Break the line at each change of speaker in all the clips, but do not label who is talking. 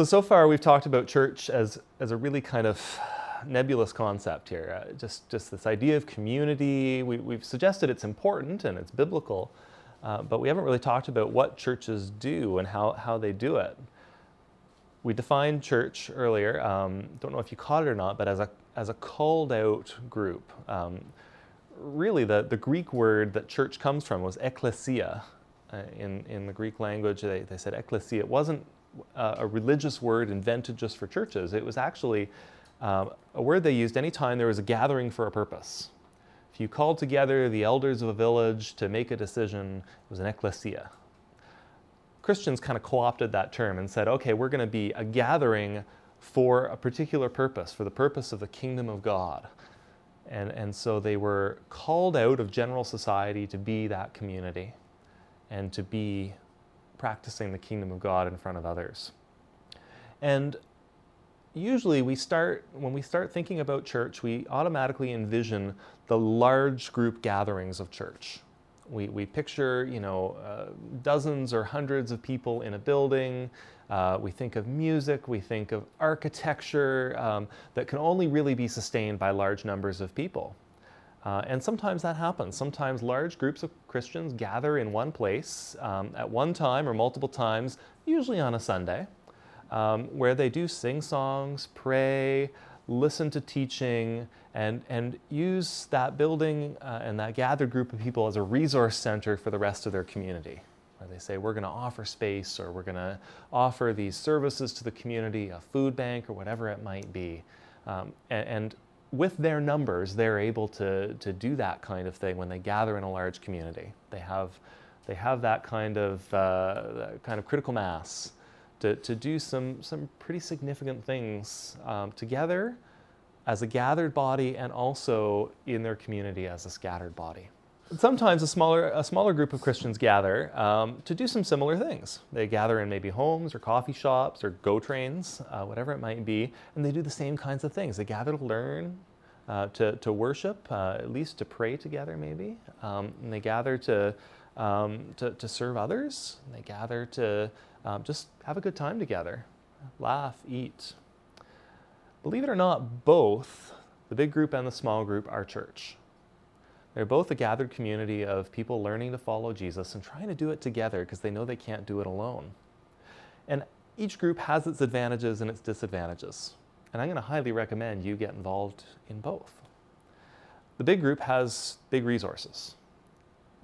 So, so far we've talked about church as, as a really kind of nebulous concept here. Uh, just, just this idea of community. We, we've suggested it's important and it's biblical, uh, but we haven't really talked about what churches do and how, how they do it. We defined church earlier, um, don't know if you caught it or not, but as a, as a called out group. Um, really, the, the Greek word that church comes from was ekklesia. Uh, in, in the Greek language, they, they said ekklesia. It wasn't uh, a religious word invented just for churches. It was actually um, a word they used anytime there was a gathering for a purpose. If you called together the elders of a village to make a decision, it was an ecclesia. Christians kind of co opted that term and said, okay, we're going to be a gathering for a particular purpose, for the purpose of the kingdom of God. And, and so they were called out of general society to be that community and to be practicing the kingdom of God in front of others. And usually we start, when we start thinking about church, we automatically envision the large group gatherings of church. We, we picture, you know, uh, dozens or hundreds of people in a building. Uh, we think of music, we think of architecture um, that can only really be sustained by large numbers of people. Uh, and sometimes that happens. Sometimes large groups of Christians gather in one place um, at one time or multiple times, usually on a Sunday, um, where they do sing songs, pray, listen to teaching, and, and use that building uh, and that gathered group of people as a resource center for the rest of their community. Where they say, we're going to offer space or we're going to offer these services to the community, a food bank or whatever it might be. Um, and, and with their numbers, they're able to, to do that kind of thing when they gather in a large community. They have, they have that kind of, uh, kind of critical mass to, to do some, some pretty significant things um, together as a gathered body and also in their community as a scattered body. Sometimes a smaller, a smaller group of Christians gather um, to do some similar things. They gather in maybe homes or coffee shops or go trains, uh, whatever it might be, and they do the same kinds of things. They gather to learn, uh, to, to worship, uh, at least to pray together, maybe. Um, and they gather to, um, to, to, serve others. They gather to um, just have a good time together, laugh, eat. Believe it or not, both the big group and the small group are church. They're both a gathered community of people learning to follow Jesus and trying to do it together because they know they can't do it alone. And each group has its advantages and its disadvantages. And I'm going to highly recommend you get involved in both. The big group has big resources.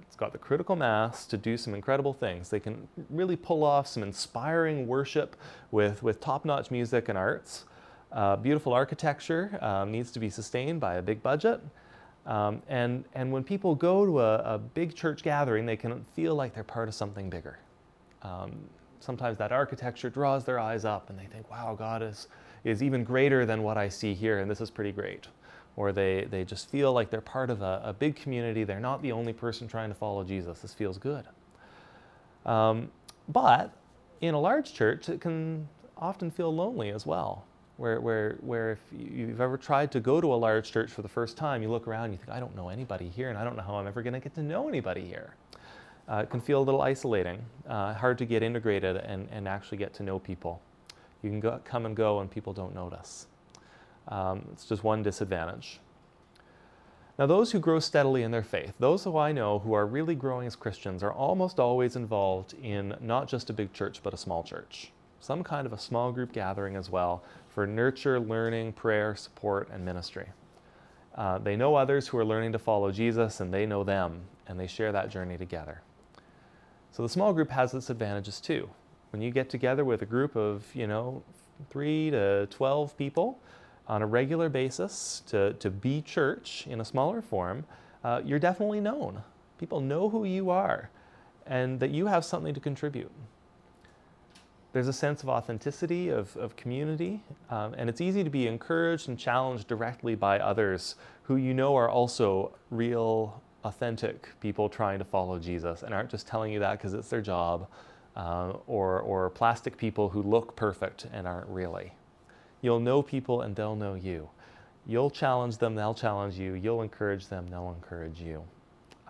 It's got the critical mass to do some incredible things. They can really pull off some inspiring worship with, with top notch music and arts. Uh, beautiful architecture um, needs to be sustained by a big budget. Um, and, and when people go to a, a, big church gathering, they can feel like they're part of something bigger. Um, sometimes that architecture draws their eyes up and they think, wow, God is, is even greater than what I see here, and this is pretty great. Or they, they just feel like they're part of a, a big community. They're not the only person trying to follow Jesus. This feels good. Um, but in a large church, it can often feel lonely as well where, where, where if you've ever tried to go to a large church for the first time, you look around and you think, I don't know anybody here, and I don't know how I'm ever going to get to know anybody here. Uh, it can feel a little isolating, uh, hard to get integrated and, and actually get to know people. You can go, come and go and people don't notice. Um, it's just one disadvantage. Now, those who grow steadily in their faith, those who I know who are really growing as Christians, are almost always involved in not just a big church, but a small church. Some kind of a small group gathering as well, for nurture, learning, prayer, support, and ministry. Uh, they know others who are learning to follow Jesus, and they know them, and they share that journey together. So the small group has its advantages too. When you get together with a group of, you know, three to 12 people on a regular basis to, to be church in a smaller form, uh, you're definitely known. People know who you are and that you have something to contribute. There's a sense of authenticity, of, of community, um, and it's easy to be encouraged and challenged directly by others who you know are also real, authentic people trying to follow Jesus and aren't just telling you that because it's their job, uh, or, or plastic people who look perfect and aren't really. You'll know people and they'll know you. You'll challenge them, they'll challenge you. You'll encourage them, they'll encourage you.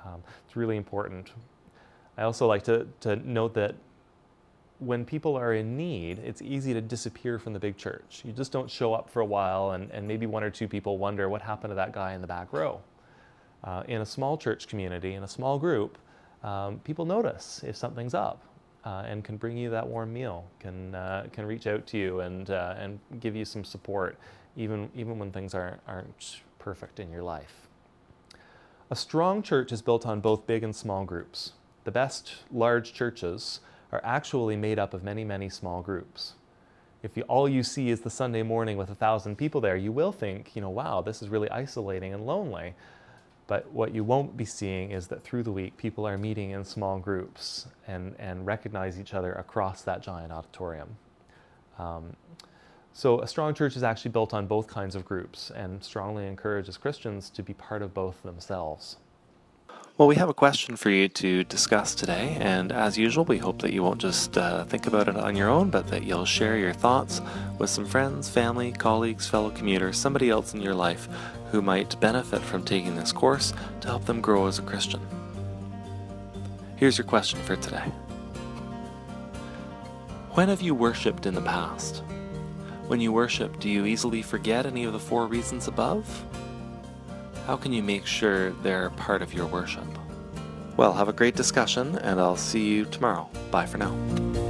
Um, it's really important. I also like to, to note that when people are in need, it's easy to disappear from the big church. You just don't show up for a while, and, and maybe one or two people wonder what happened to that guy in the back row. Uh, in a small church community, in a small group, um, people notice if something's up uh, and can bring you that warm meal, can, uh, can reach out to you and, uh, and give you some support, even, even when things aren't, aren't perfect in your life. A strong church is built on both big and small groups. The best large churches are actually made up of many, many small groups. If you, all you see is the Sunday morning with a thousand people there, you will think, you know, wow, this is really isolating and lonely. But what you won't be seeing is that through the week, people are meeting in small groups and, and recognize each other across that giant auditorium. Um, so a strong church is actually built on both kinds of groups and strongly encourages Christians to be part of both themselves.
Well, we have a question for you to discuss today, and as usual, we hope that you won't just uh, think about it on your own, but that you'll share your thoughts with some friends, family, colleagues, fellow commuters, somebody else in your life who might benefit from taking this course to help them grow as a Christian. Here's your question for today When have you worshipped in the past? When you worship, do you easily forget any of the four reasons above? How can you make sure they're part of your worship? Well, have a great discussion, and I'll see you tomorrow. Bye for now.